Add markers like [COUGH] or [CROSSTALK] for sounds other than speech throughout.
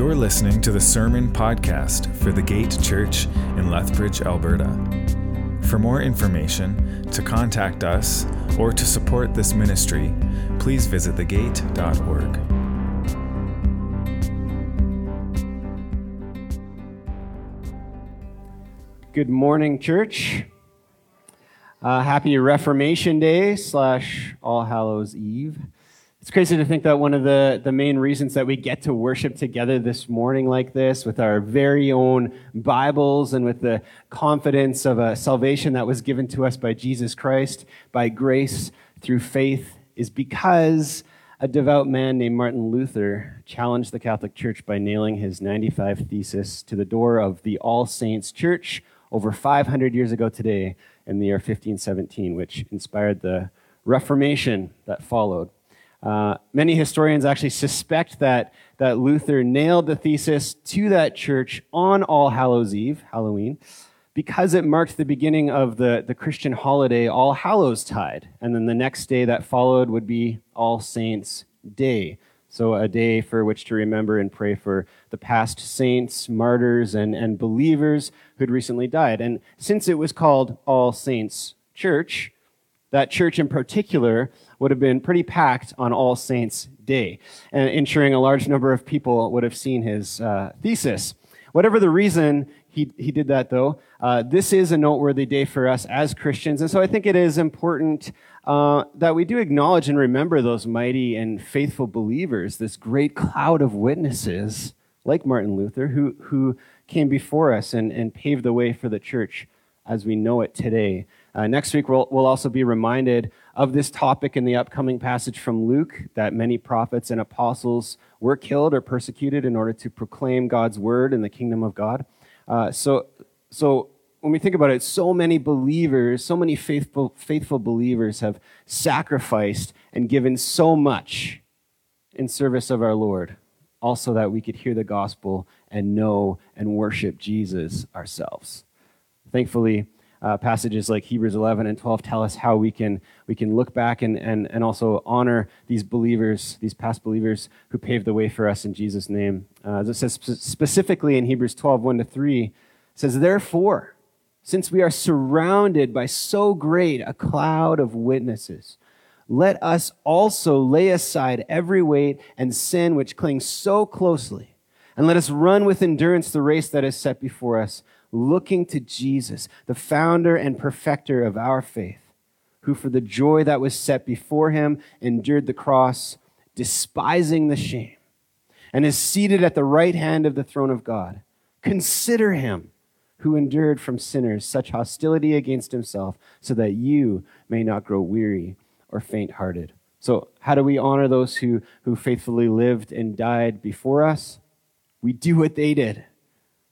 You're listening to the Sermon Podcast for the Gate Church in Lethbridge, Alberta. For more information, to contact us, or to support this ministry, please visit thegate.org. Good morning, church. Uh, happy Reformation Day slash All Hallows Eve. It's crazy to think that one of the, the main reasons that we get to worship together this morning like this with our very own Bibles and with the confidence of a salvation that was given to us by Jesus Christ by grace through faith is because a devout man named Martin Luther challenged the Catholic Church by nailing his 95 thesis to the door of the All Saints Church over 500 years ago today in the year 1517, which inspired the Reformation that followed. Uh, many historians actually suspect that, that Luther nailed the thesis to that church on All Hallows Eve, Halloween, because it marked the beginning of the, the Christian holiday All Hallows Tide. And then the next day that followed would be All Saints Day. So, a day for which to remember and pray for the past saints, martyrs, and, and believers who'd recently died. And since it was called All Saints Church, that church in particular would have been pretty packed on All Saints' Day, and ensuring a large number of people would have seen his uh, thesis. Whatever the reason he, he did that, though, uh, this is a noteworthy day for us as Christians. And so I think it is important uh, that we do acknowledge and remember those mighty and faithful believers, this great cloud of witnesses like Martin Luther, who, who came before us and, and paved the way for the church as we know it today. Uh, next week, we'll, we'll also be reminded of this topic in the upcoming passage from Luke that many prophets and apostles were killed or persecuted in order to proclaim God's word in the kingdom of God. Uh, so, so when we think about it, so many believers, so many faithful, faithful believers have sacrificed and given so much in service of our Lord, also that we could hear the gospel and know and worship Jesus ourselves. Thankfully, uh, passages like Hebrews 11 and 12 tell us how we can, we can look back and, and, and also honor these believers, these past believers who paved the way for us in Jesus' name. Uh, as it says specifically in Hebrews 12, 1 to 3, it says, Therefore, since we are surrounded by so great a cloud of witnesses, let us also lay aside every weight and sin which clings so closely, and let us run with endurance the race that is set before us looking to Jesus, the founder and perfecter of our faith, who for the joy that was set before him endured the cross, despising the shame, and is seated at the right hand of the throne of God. Consider him who endured from sinners such hostility against himself, so that you may not grow weary or faint hearted. So, how do we honor those who, who faithfully lived and died before us? We do what they did.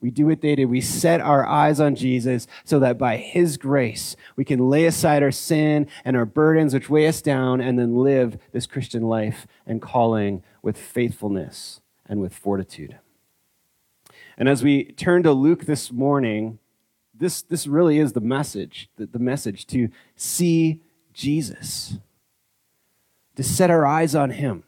We do what they did. We set our eyes on Jesus so that by his grace we can lay aside our sin and our burdens which weigh us down and then live this Christian life and calling with faithfulness and with fortitude. And as we turn to Luke this morning, this, this really is the message, the, the message to see Jesus, to set our eyes on him.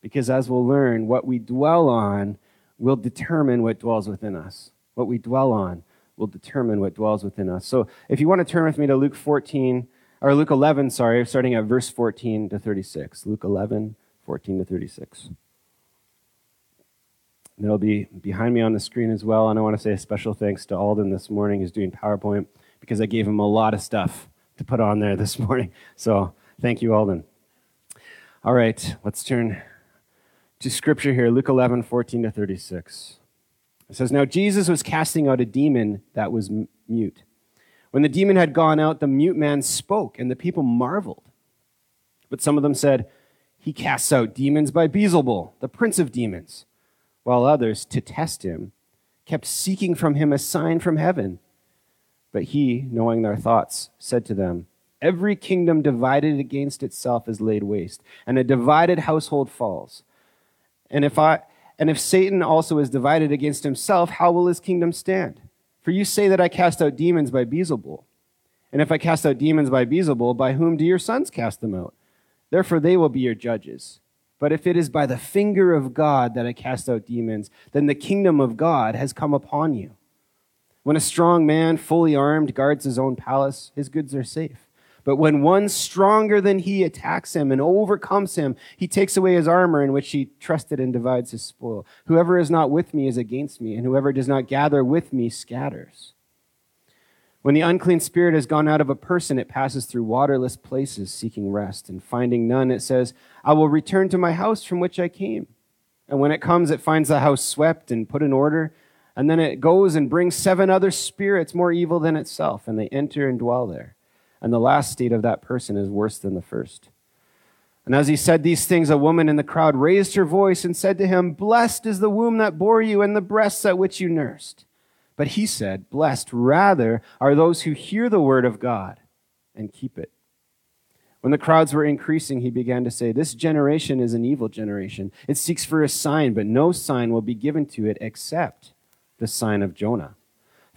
Because as we'll learn, what we dwell on will determine what dwells within us. What we dwell on will determine what dwells within us. So if you want to turn with me to Luke 14, or Luke 11, sorry, starting at verse 14 to 36. Luke 11, 14 to 36. And it'll be behind me on the screen as well. And I want to say a special thanks to Alden this morning who's doing PowerPoint because I gave him a lot of stuff to put on there this [LAUGHS] morning. So thank you, Alden. All right, let's turn to scripture here, Luke 11, 14 to 36. It says, Now Jesus was casting out a demon that was mute. When the demon had gone out, the mute man spoke, and the people marveled. But some of them said, He casts out demons by Beelzebul, the prince of demons. While others, to test him, kept seeking from him a sign from heaven. But he, knowing their thoughts, said to them, Every kingdom divided against itself is laid waste, and a divided household falls. And if I and if Satan also is divided against himself, how will his kingdom stand? For you say that I cast out demons by Beelzebul. And if I cast out demons by Beelzebul, by whom do your sons cast them out? Therefore they will be your judges. But if it is by the finger of God that I cast out demons, then the kingdom of God has come upon you. When a strong man, fully armed, guards his own palace, his goods are safe. But when one stronger than he attacks him and overcomes him, he takes away his armor in which he trusted and divides his spoil. Whoever is not with me is against me, and whoever does not gather with me scatters. When the unclean spirit has gone out of a person, it passes through waterless places seeking rest, and finding none, it says, I will return to my house from which I came. And when it comes, it finds the house swept and put in order. And then it goes and brings seven other spirits more evil than itself, and they enter and dwell there. And the last state of that person is worse than the first. And as he said these things, a woman in the crowd raised her voice and said to him, Blessed is the womb that bore you and the breasts at which you nursed. But he said, Blessed rather are those who hear the word of God and keep it. When the crowds were increasing, he began to say, This generation is an evil generation. It seeks for a sign, but no sign will be given to it except the sign of Jonah.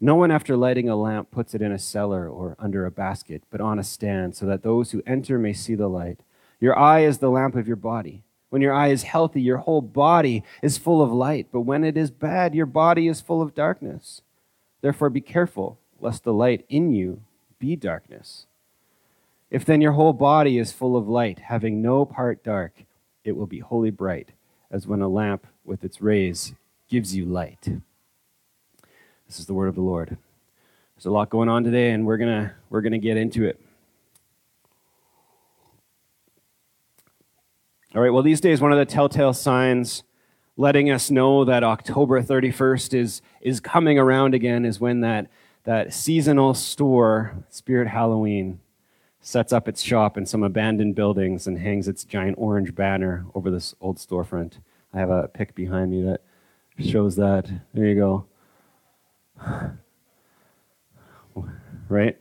No one, after lighting a lamp, puts it in a cellar or under a basket, but on a stand, so that those who enter may see the light. Your eye is the lamp of your body. When your eye is healthy, your whole body is full of light, but when it is bad, your body is full of darkness. Therefore, be careful, lest the light in you be darkness. If then your whole body is full of light, having no part dark, it will be wholly bright, as when a lamp with its rays gives you light. This is the word of the Lord. There's a lot going on today, and we're gonna we're gonna get into it. All right. Well, these days, one of the telltale signs letting us know that October 31st is, is coming around again is when that, that seasonal store, Spirit Halloween, sets up its shop in some abandoned buildings and hangs its giant orange banner over this old storefront. I have a pic behind me that shows that. There you go. Right?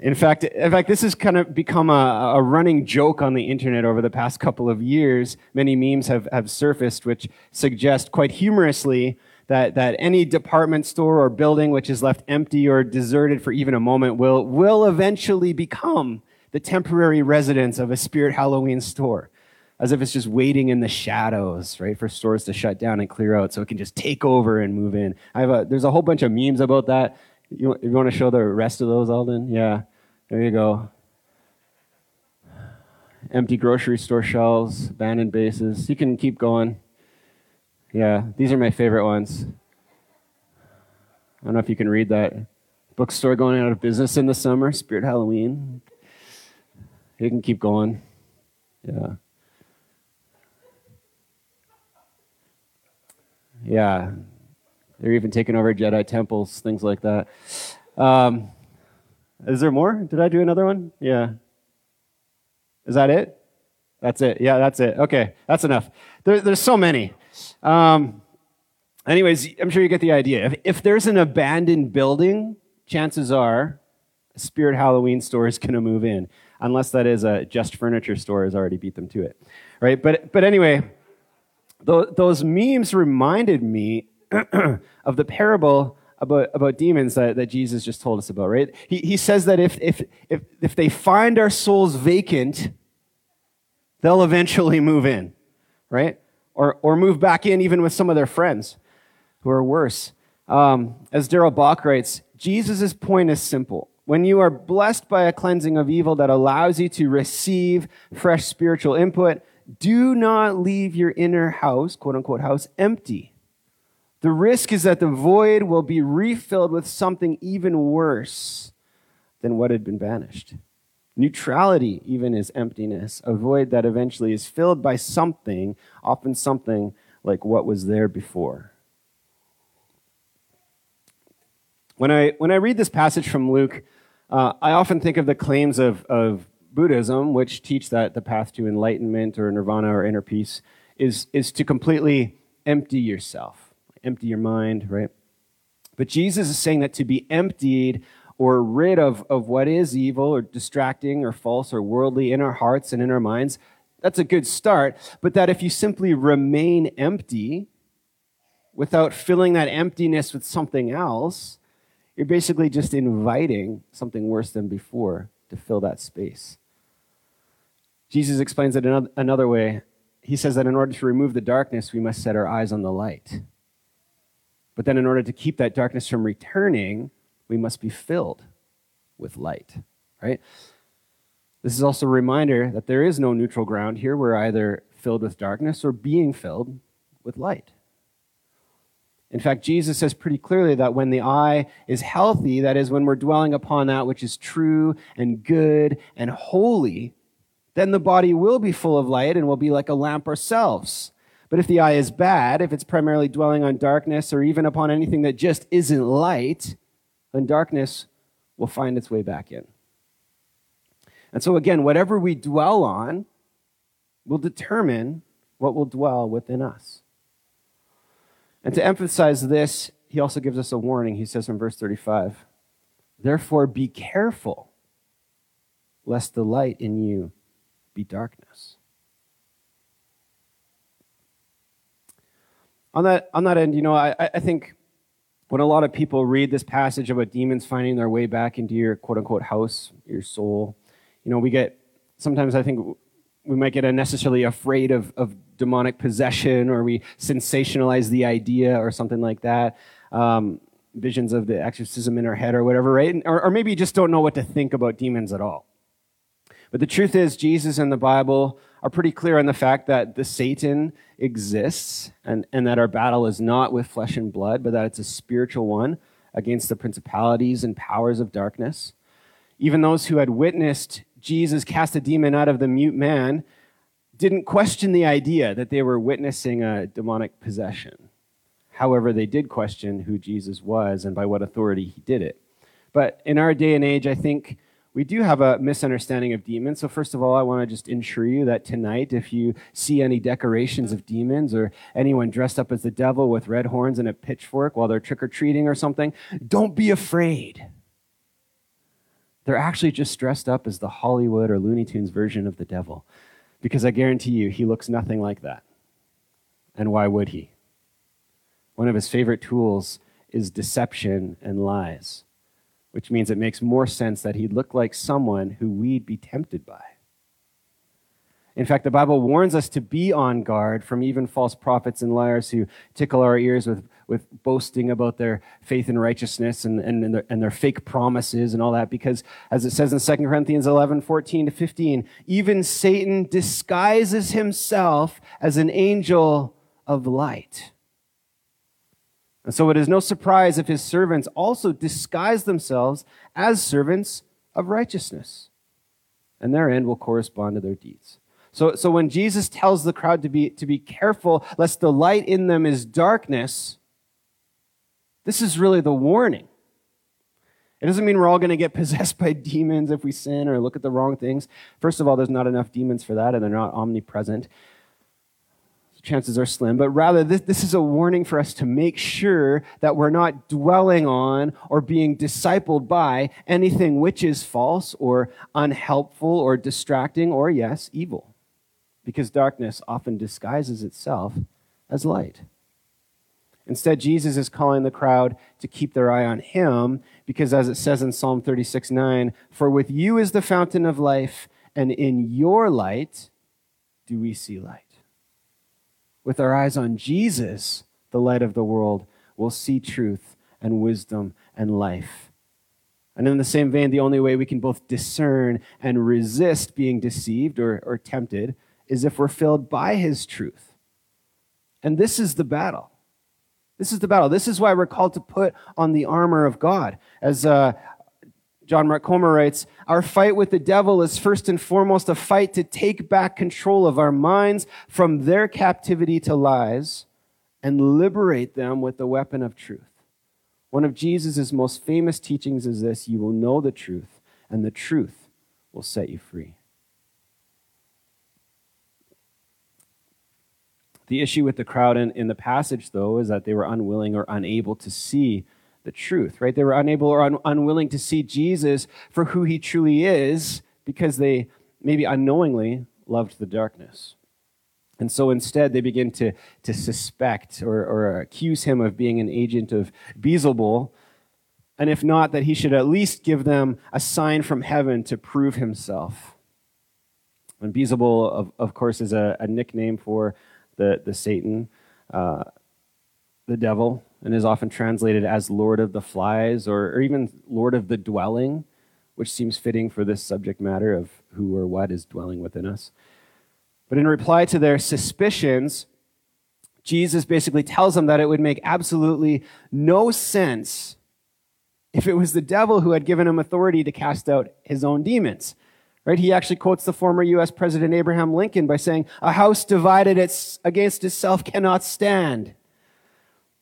In fact, in fact, this has kind of become a, a, running joke on the internet over the past couple of years. Many memes have, have surfaced which suggest quite humorously that, that any department store or building which is left empty or deserted for even a moment will, will eventually become the temporary residence of a spirit Halloween store. As if it's just waiting in the shadows, right, for stores to shut down and clear out so it can just take over and move in. I have a, there's a whole bunch of memes about that. You, you want to show the rest of those, Alden? Yeah. There you go. Empty grocery store shelves, abandoned bases. You can keep going. Yeah, these are my favorite ones. I don't know if you can read that. Bookstore going out of business in the summer, Spirit Halloween. You can keep going. Yeah. Yeah, they're even taking over Jedi temples, things like that. Um, is there more? Did I do another one? Yeah. Is that it? That's it. Yeah, that's it. Okay, that's enough. There, there's so many. Um, anyways, I'm sure you get the idea. If, if there's an abandoned building, chances are a Spirit Halloween store is going to move in, unless that is a Jysk Furniture store has already beat them to it, right? But but anyway, those memes reminded me [CLEARS THROAT] of the parable about, about demons that, that Jesus just told us about, right? He, he says that if, if, if, if they find our souls vacant, they'll eventually move in, right? Or, or move back in even with some of their friends who are worse. Um, as Darrell Bock writes, Jesus' point is simple. When you are blessed by a cleansing of evil that allows you to receive fresh spiritual input, do not leave your inner house, quote unquote, house, empty. The risk is that the void will be refilled with something even worse than what had been banished. Neutrality, even, is emptiness, a void that eventually is filled by something, often something like what was there before. When I, when I read this passage from Luke, uh, I often think of the claims of, of Buddhism, which teach that the path to enlightenment or nirvana or inner peace is, is to completely empty yourself, empty your mind, right? But Jesus is saying that to be emptied or rid of, of what is evil or distracting or false or worldly in our hearts and in our minds, that's a good start. But that if you simply remain empty without filling that emptiness with something else, you're basically just inviting something worse than before to fill that space. Jesus explains it another way. He says that in order to remove the darkness, we must set our eyes on the light. But then, in order to keep that darkness from returning, we must be filled with light, right? This is also a reminder that there is no neutral ground here. We're either filled with darkness or being filled with light. In fact, Jesus says pretty clearly that when the eye is healthy, that is, when we're dwelling upon that which is true and good and holy, then the body will be full of light and will be like a lamp ourselves. But if the eye is bad, if it's primarily dwelling on darkness or even upon anything that just isn't light, then darkness will find its way back in. And so, again, whatever we dwell on will determine what will dwell within us. And to emphasize this, he also gives us a warning. He says in verse 35 Therefore, be careful lest the light in you be darkness. On that, on that end, you know, I, I think when a lot of people read this passage about demons finding their way back into your quote unquote house, your soul, you know, we get sometimes I think we might get unnecessarily afraid of, of demonic possession or we sensationalize the idea or something like that. Um, visions of the exorcism in our head or whatever, right? Or, or maybe you just don't know what to think about demons at all. But the truth is, Jesus and the Bible are pretty clear on the fact that the Satan exists and, and that our battle is not with flesh and blood, but that it's a spiritual one against the principalities and powers of darkness. Even those who had witnessed Jesus cast a demon out of the mute man didn't question the idea that they were witnessing a demonic possession. However, they did question who Jesus was and by what authority he did it. But in our day and age, I think we do have a misunderstanding of demons. So, first of all, I want to just ensure you that tonight, if you see any decorations of demons or anyone dressed up as the devil with red horns and a pitchfork while they're trick or treating or something, don't be afraid. They're actually just dressed up as the Hollywood or Looney Tunes version of the devil. Because I guarantee you, he looks nothing like that. And why would he? One of his favorite tools is deception and lies which means it makes more sense that he'd look like someone who we'd be tempted by. In fact, the Bible warns us to be on guard from even false prophets and liars who tickle our ears with, with boasting about their faith and righteousness and, and, and, their, and their fake promises and all that, because as it says in 2 Corinthians 11 14 to 15, even Satan disguises himself as an angel of light. And so it is no surprise if his servants also disguise themselves as servants of righteousness, and their end will correspond to their deeds. So, so when Jesus tells the crowd to be, to be careful lest the light in them is darkness, this is really the warning. It doesn't mean we're all going to get [LAUGHS] possessed by demons if we sin or look at the wrong things. First of all, there's not enough demons for that, and they're not omnipresent chances are slim, but rather this, this is a warning for us to make sure that we're not dwelling on or being discipled by anything which is false or unhelpful or distracting or, yes, evil. Because darkness often disguises itself as light. Instead, Jesus is calling the crowd to keep their eye on him because, as it says in Psalm 36 9, for with you is the fountain of life, and in your light do we see light with our eyes on Jesus, the light of the world, we'll see truth and wisdom and life. And in the same vein, the only way we can both discern and resist being deceived or, or tempted is if we're filled by his truth. And this is the battle. This is the battle. This is why we're called to put on the armor of God. As uh, John Mark Comer writes, Our fight with the devil is first and foremost a fight to take back control of our minds from their captivity to lies and liberate them with the weapon of truth. One of Jesus' most famous teachings is this you will know the truth, and the truth will set you free. The issue with the crowd in, in the passage, though, is that they were unwilling or unable to see the truth, right? They were unable or un- unwilling to see Jesus for who he truly is because they maybe unknowingly loved the darkness. And so instead, they begin to, to suspect or, or accuse him of being an agent of Beelzebul, and if not, that he should at least give them a sign from heaven to prove himself. And Beelzebul, of, of course, is a, a nickname for the, the Satan, uh, the devil, and is often translated as Lord of the Flies or, or even Lord of the Dwelling, which seems fitting for this subject matter of who or what is dwelling within us. But in reply to their suspicions, Jesus basically tells them that it would make absolutely no sense if it was the devil who had given him authority to cast out his own demons. Right? He actually quotes the former US President Abraham Lincoln by saying, "A house divided against itself cannot stand."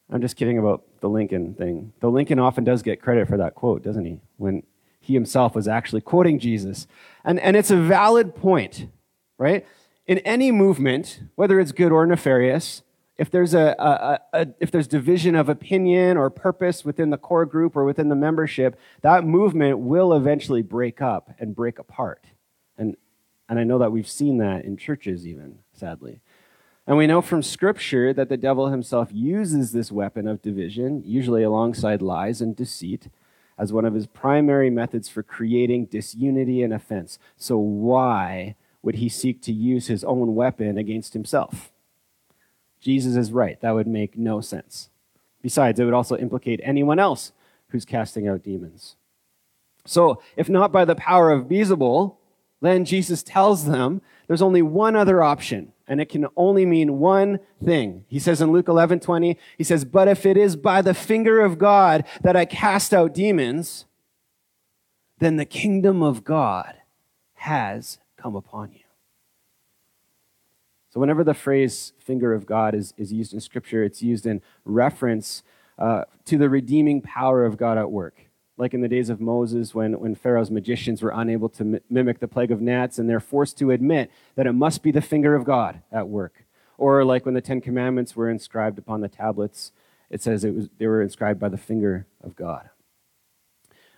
I'm just kidding about the Lincoln thing. Though Lincoln often does get credit for that quote, doesn't he? When he himself was actually quoting Jesus. And, and it's a valid point, right? In any movement, whether it's good or nefarious, if there's, a, a, a, if there's division of opinion or purpose within the core group or within the membership, that movement will eventually break up and break apart. And, I know that we've seen that in churches, even, sadly. And we know from Scripture that the devil himself uses this weapon of division, usually alongside lies and deceit, as one of his primary methods for creating disunity and offense. So, why would he seek to use his own weapon against himself? Jesus is right. That would make no sense. Besides, it would also implicate anyone else who's casting out demons. So, if not by the power of Beelzebul, then Jesus tells them there's only one other option, and it can only mean one thing. He says in Luke 11 20, he says, But if it is by the finger of God that I cast out demons, then the kingdom of God has come upon you. So, whenever the phrase finger of God is, is used in Scripture, it's used in reference uh, to the redeeming power of God at work like in the days of Moses when, when Pharaoh's magicians were unable to mimic the plague of gnats and they're forced to admit that it must be the finger of God at work. Or like when the Ten Commandments were inscribed upon the tablets, it says it was, they were inscribed by the finger of God.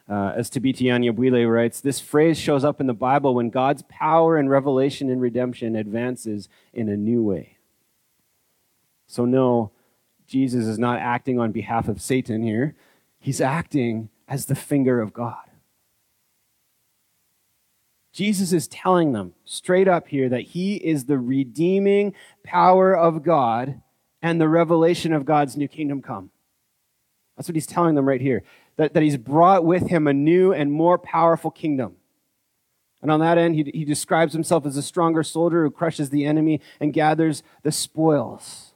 Uh, as Thabiti Anyabwile writes, this phrase shows up in the Bible when God's power and revelation and redemption advances in a new way. So, no, Jesus is not acting on behalf of Satan here. He's acting as the finger of God. Jesus is telling them straight up here that he is the redeeming power of God and the revelation of God's new kingdom come. That's what he's telling them right here. That, that he's brought with him a new and more powerful kingdom. And on that end, he, he describes himself as a stronger soldier who crushes the enemy and gathers the spoils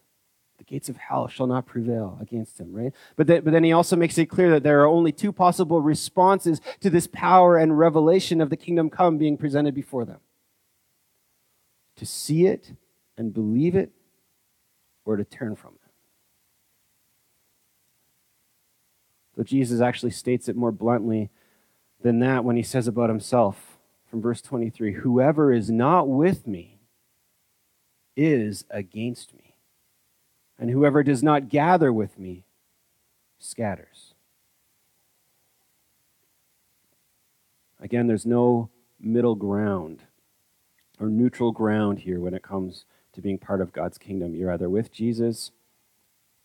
gates of hell shall not prevail against him, right? But, that, but then he also makes it clear that there are only two possible responses to this power and revelation of the kingdom come being presented before them to see it and believe it, or to turn from it. So Jesus actually states it more bluntly than that when he says about himself from verse 23 Whoever is not with me is against me and whoever does not gather with me scatters. Again, there's no middle ground or neutral ground here when it comes to being part of God's kingdom. You're either with Jesus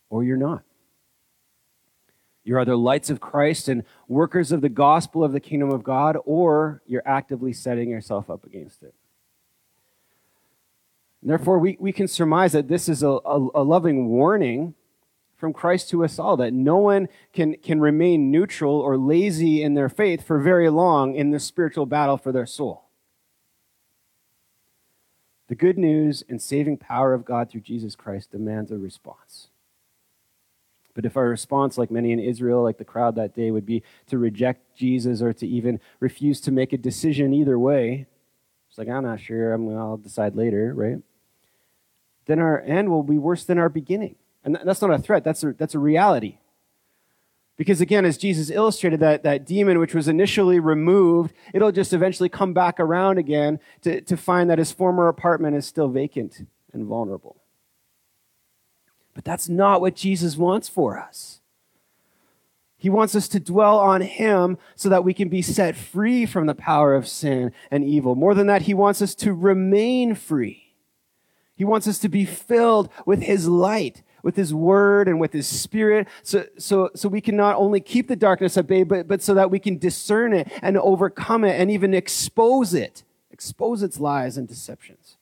or you're not. You're either lights of Christ and workers of the gospel of the kingdom of God, or you're actively setting yourself up against it. Therefore, we, we can surmise that this is a, a, a loving warning from Christ to us all that no one can, can remain neutral or lazy in their faith for very long in this spiritual battle for their soul. The good news and saving power of God through Jesus Christ demands a response. But if our response, like many in Israel, like the crowd that day, would be to reject Jesus or to even refuse to make a decision either way, it's like, I'm not sure, I'm, I'll decide later, right? Then our end will be worse than our beginning. And that's not a threat, that's a, that's a reality. Because again, as Jesus illustrated, that, that demon which was initially removed, it'll just eventually come back around again to, to find that his former apartment is still vacant and vulnerable. But that's not what Jesus wants for us. He wants us to dwell on Him so that we can be set free from the power of sin and evil. More than that, He wants us to remain free. He wants us to be filled with His light, with His Word, and with His Spirit, so, so, so we can not only keep the darkness at bay, but, but so that we can discern it and overcome it and even expose it, expose its lies and deceptions.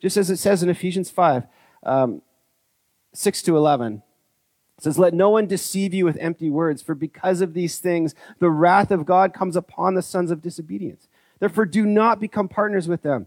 Just as it says in Ephesians 5, um, 6 to 11. It says, Let no one deceive you with empty words, for because of these things, the wrath of God comes upon the sons of disobedience. Therefore, do not become partners with them.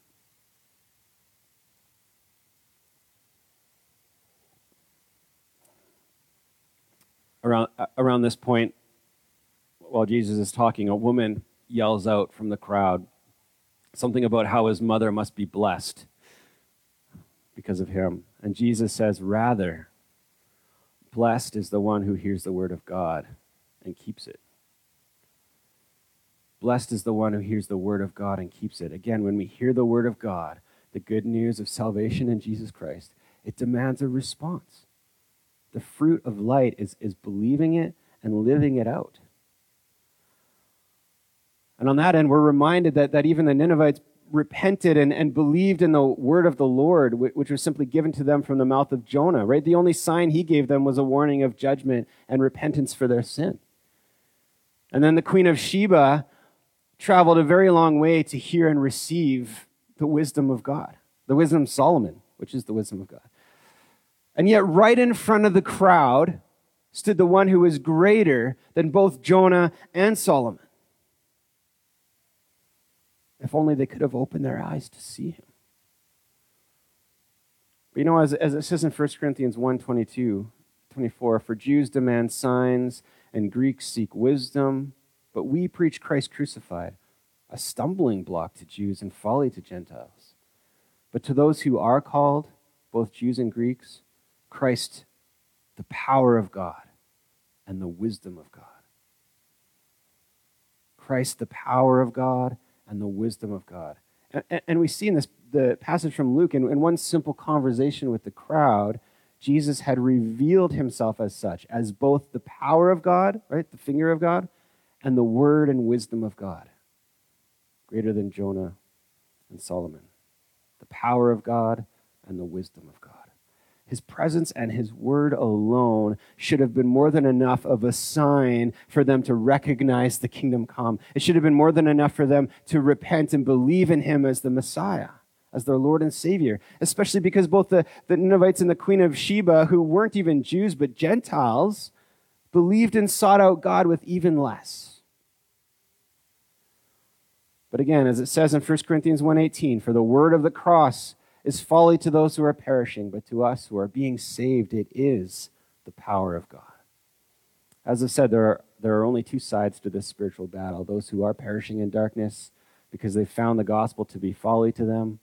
Around, uh, around this point, while Jesus is talking, a woman yells out from the crowd something about how his mother must be blessed because of him. And Jesus says, Rather, blessed is the one who hears the word of God and keeps it. Blessed is the one who hears the word of God and keeps it. Again, when we hear the word of God, the good news of salvation in Jesus Christ, it demands a response. The fruit of light is, is believing it and living it out. And on that end, we're reminded that, that even the Ninevites repented and, and believed in the word of the Lord, which was simply given to them from the mouth of Jonah, right? The only sign he gave them was a warning of judgment and repentance for their sin. And then the Queen of Sheba traveled a very long way to hear and receive the wisdom of God, the wisdom of Solomon, which is the wisdom of God. And yet, right in front of the crowd stood the one who was greater than both Jonah and Solomon. If only they could have opened their eyes to see him. But you know, as, as it says in 1 Corinthians 1 22, 24, for Jews demand signs and Greeks seek wisdom but we preach Christ crucified, a stumbling block to Jews and folly to Gentiles. But to those who are called, both Jews and Greeks, Christ, the power of God and the wisdom of God. Christ, the power of God and the wisdom of God. And, and we see in this the passage from Luke, in, in one simple conversation with the crowd, Jesus had revealed himself as such, as both the power of God, right, the finger of God, and the word and wisdom of God, greater than Jonah and Solomon, the power of God and the wisdom of God. His presence and his word alone should have been more than enough of a sign for them to recognize the kingdom come. It should have been more than enough for them to repent and believe in him as the Messiah, as their Lord and Savior, especially because both the, the Ninevites and the Queen of Sheba, who weren't even Jews but Gentiles, believed and sought out God with even less. But again, as it says in 1 Corinthians 1:18, for the word of the cross is folly to those who are perishing, but to us who are being saved it is the power of God. As I said, there are, there are only two sides to this spiritual battle those who are perishing in darkness because they found the gospel to be folly to them,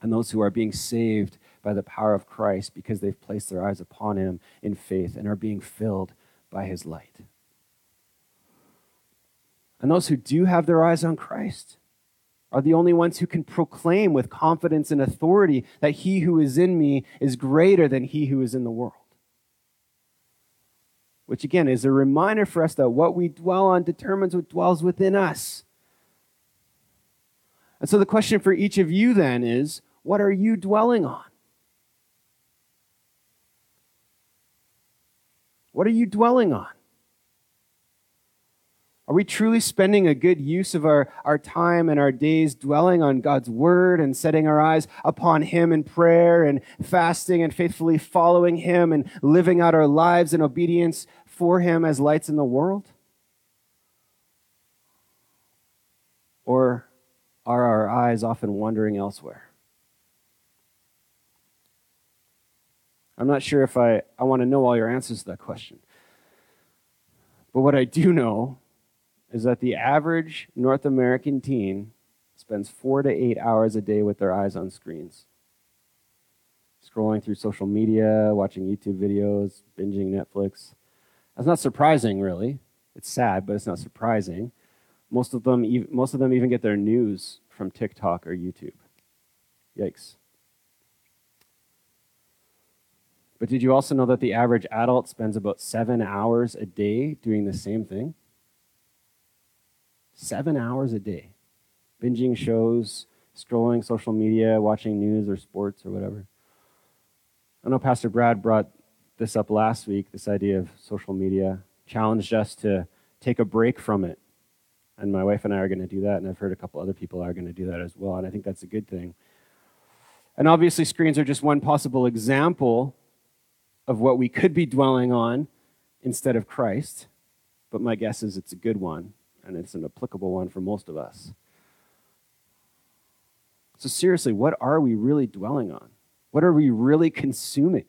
and those who are being saved by the power of Christ because they've placed their eyes upon him in faith and are being filled by his light. And those who do have their eyes on Christ are the only ones who can proclaim with confidence and authority that he who is in me is greater than he who is in the world. Which again is a reminder for us that what we dwell on determines what dwells within us. And so the question for each of you then is what are you dwelling on? What are you dwelling on? Are we truly spending a good use of our, our time and our days dwelling on God's word and setting our eyes upon Him in prayer and fasting and faithfully following Him and living out our lives in obedience for Him as lights in the world? Or are our eyes often wandering elsewhere? I'm not sure if I, I want to know all your answers to that question. But what I do know is that the average North American teen spends four to eight hours a day with their eyes on screens. Scrolling through social media, watching YouTube videos, binging Netflix. That's not surprising, really. It's sad, but it's not surprising. Most of them, most of them even get their news from TikTok or YouTube. Yikes. But did you also know that the average adult spends about seven hours a day doing the same thing? Seven hours a day. Binging shows, scrolling social media, watching news or sports or whatever. I know Pastor Brad brought this up last week this idea of social media, challenged us to take a break from it. And my wife and I are going to do that, and I've heard a couple other people are going to do that as well, and I think that's a good thing. And obviously, screens are just one possible example of what we could be dwelling on instead of Christ, but my guess is it's a good one, and it's an applicable one for most of us. So, seriously, what are we really dwelling on? What are we really consuming?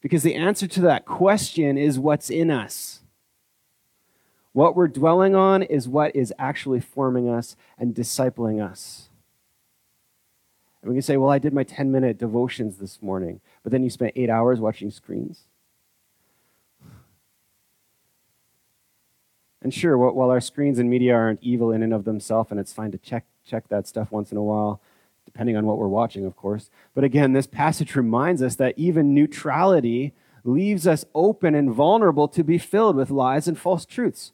Because the answer to that question is what's in us. What we're dwelling on is what is actually forming us and discipling us. And we can say, well, I did my 10 minute devotions this morning, but then you spent eight hours watching screens. And sure, while our screens and media aren't evil in and of themselves, and it's fine to check, check that stuff once in a while, depending on what we're watching, of course. But again, this passage reminds us that even neutrality leaves us open and vulnerable to be filled with lies and false truths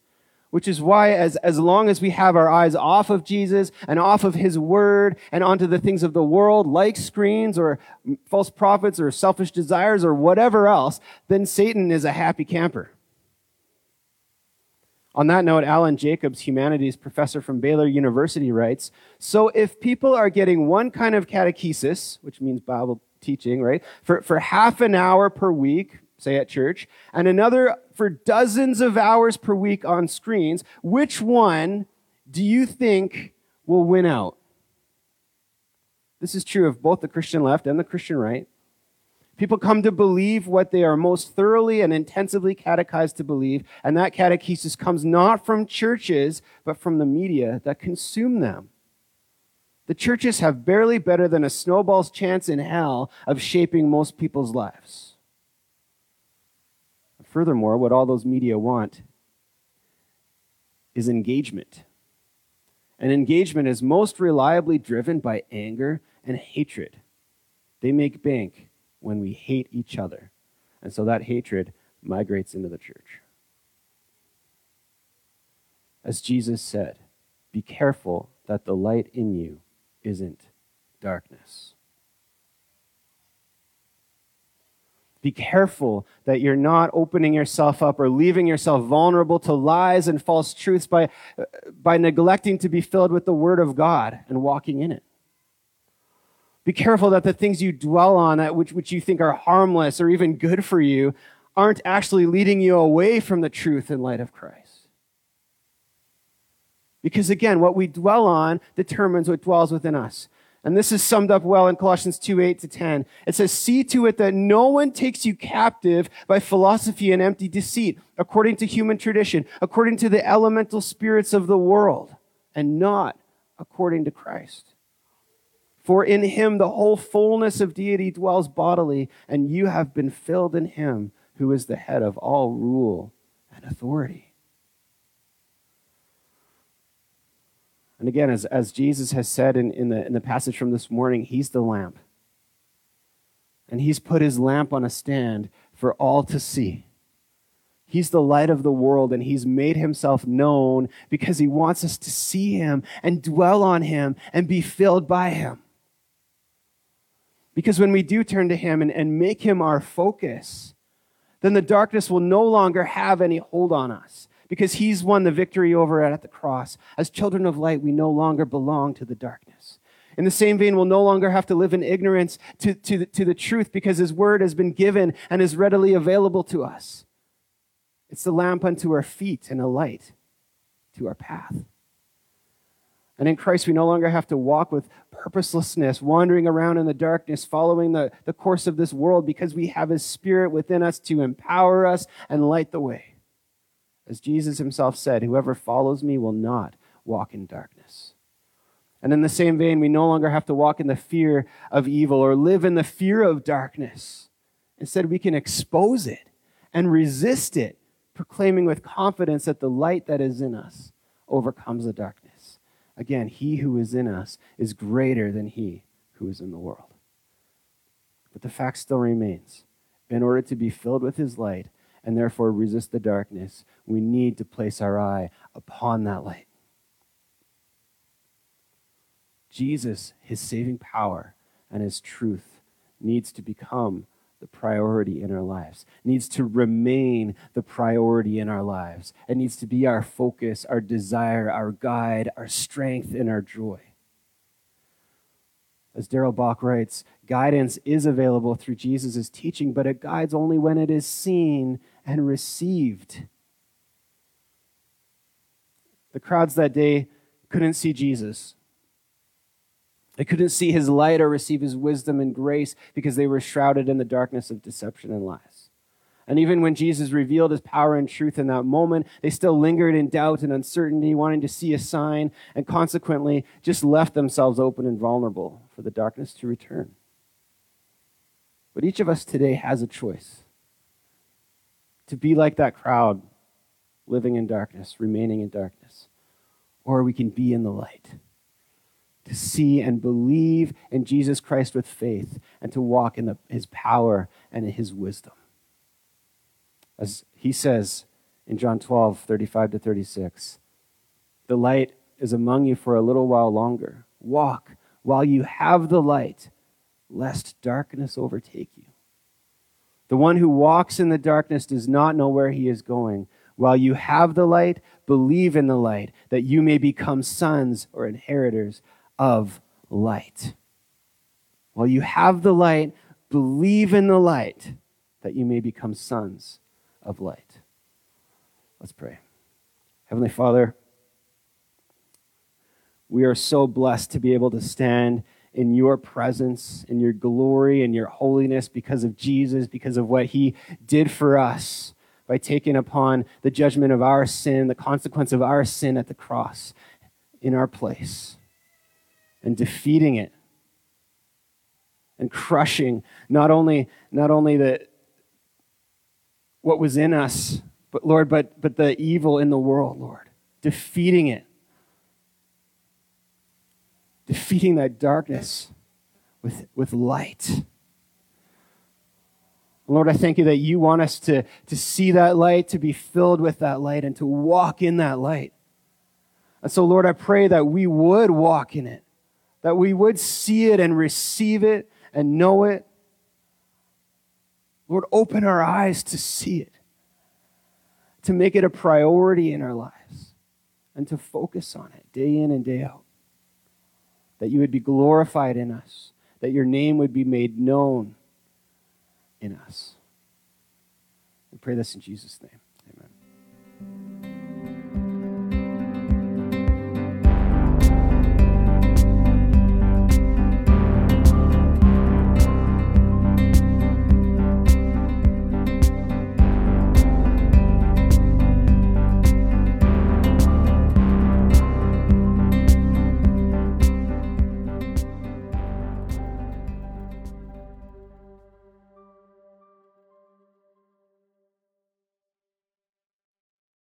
which is why as, as long as we have our eyes off of jesus and off of his word and onto the things of the world like screens or false prophets or selfish desires or whatever else then satan is a happy camper on that note alan jacobs humanities professor from baylor university writes so if people are getting one kind of catechesis which means bible teaching right for, for half an hour per week say at church, and another for dozens of hours per week on screens, which one do you think will win out? This is true of both the Christian left and the Christian right. People come to believe what they are most thoroughly and intensively catechized to believe, and that catechesis comes not from churches, but from the media that consume them. The churches have barely better than a snowball's chance in hell of shaping most people's lives. Furthermore, what all those media want is engagement. And engagement is most reliably driven by anger and hatred. They make bank when we hate each other. And so that hatred migrates into the church. As Jesus said, be careful that the light in you isn't darkness. Be careful that you're not opening yourself up or leaving yourself vulnerable to lies and false truths by, by neglecting to be filled with the Word of God and walking in it. Be careful that the things you dwell on, that which, which you think are harmless or even good for you, aren't actually leading you away from the truth in light of Christ. Because again, what we dwell on determines what dwells within us. And this is summed up well in Colossians 2 8 to 10. It says, See to it that no one takes you captive by philosophy and empty deceit, according to human tradition, according to the elemental spirits of the world, and not according to Christ. For in him the whole fullness of deity dwells bodily, and you have been filled in him who is the head of all rule and authority. And again, as, as Jesus has said in, in, the, in the passage from this morning, he's the lamp. And he's put his lamp on a stand for all to see. He's the light of the world, and he's made himself known because he wants us to see him and dwell on him and be filled by him. Because when we do turn to him and, and make him our focus, then the darkness will no longer have any hold on us because he's won the victory over it at the cross. As children of light, we no longer belong to the darkness. In the same vein, we'll no longer have to live in ignorance to, to, the, to the truth because his word has been given and is readily available to us. It's the lamp unto our feet and a light to our path. And in Christ, we no longer have to walk with purposelessness, wandering around in the darkness, following the, the course of this world, because we have His Spirit within us to empower us and light the way. As Jesus himself said, whoever follows me will not walk in darkness. And in the same vein, we no longer have to walk in the fear of evil or live in the fear of darkness. Instead, we can expose it and resist it, proclaiming with confidence that the light that is in us overcomes the darkness. Again, he who is in us is greater than he who is in the world. But the fact still remains in order to be filled with his light and therefore resist the darkness, we need to place our eye upon that light. Jesus, his saving power, and his truth needs to become the priority in our lives, needs to remain the priority in our lives. It needs to be our focus, our desire, our guide, our strength, and our joy. As Darrell Bock writes, guidance is available through Jesus' teaching, but it guides only when it is seen and received. The crowds that day couldn't see Jesus. They couldn't see his light or receive his wisdom and grace because they were shrouded in the darkness of deception and lies. And even when Jesus revealed his power and truth in that moment, they still lingered in doubt and uncertainty, wanting to see a sign, and consequently just left themselves open and vulnerable for the darkness to return. But each of us today has a choice to be like that crowd, living in darkness, remaining in darkness, or we can be in the light to see and believe in Jesus Christ with faith and to walk in the, his power and in his wisdom. As he says in John 12, 35 to 36, the light is among you for a little while longer. Walk while you have the light, lest darkness overtake you. The one who walks in the darkness does not know where he is going. While you have the light, believe in the light, that you may become sons or inheritors of light. While you have the light, believe in the light that you may become sons of light. Let's pray. Heavenly Father, we are so blessed to be able to stand in your presence, in your glory, and your holiness because of Jesus, because of what he did for us by taking upon the judgment of our sin, the consequence of our sin at the cross in our place and defeating it. And crushing not only not only the what was in us but lord but but the evil in the world lord. Defeating it. Defeating that darkness with with light. Lord, I thank you that you want us to, to see that light, to be filled with that light, and to walk in that light. And so, Lord, I pray that we would walk in it that we would see it and receive it and know it. Lord, open our eyes to see it, to make it a priority in our lives, and to focus on it day in and day out. That you would be glorified in us, that your name would be made known in us. We pray this in Jesus' name.